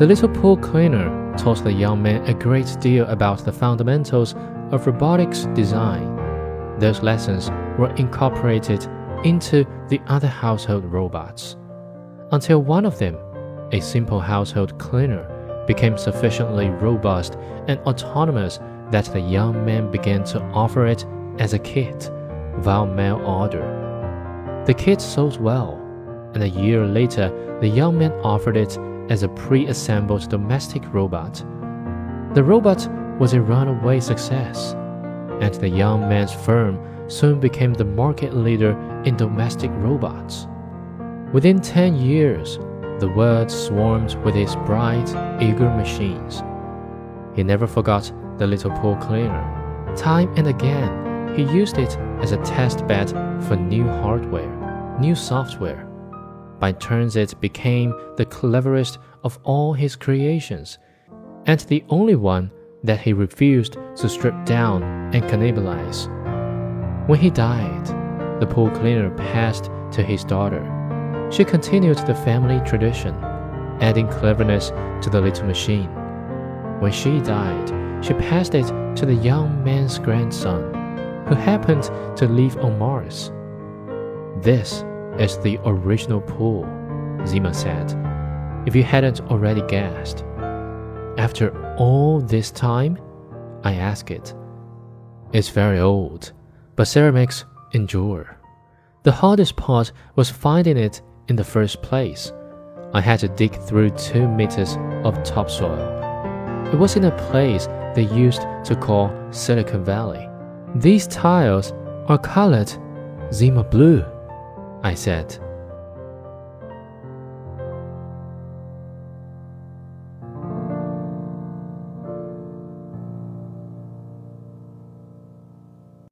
The little pool cleaner taught the young man a great deal about the fundamentals of robotics design. Those lessons were incorporated into the other household robots until one of them, a simple household cleaner, became sufficiently robust and autonomous that the young man began to offer it as a kit via mail order. The kit sold well, and a year later, the young man offered it as a pre assembled domestic robot. The robot was a runaway success, and the young man's firm soon became the market leader in domestic robots. Within 10 years, the world swarmed with his bright, eager machines. He never forgot the little pool cleaner. Time and again, he used it as a test bed for new hardware, new software. By turns, it became the cleverest of all his creations, and the only one that he refused to strip down and cannibalize. When he died, the pool cleaner passed to his daughter she continued the family tradition, adding cleverness to the little machine. When she died, she passed it to the young man's grandson, who happened to live on Mars. This is the original pool, Zima said, if you hadn't already guessed. After all this time, I asked it. It's very old, but ceramics endure. The hardest part was finding it in the first place. I had to dig through two meters of topsoil. It was in a place they used to call Silicon Valley. These tiles are colored Zima blue, I said.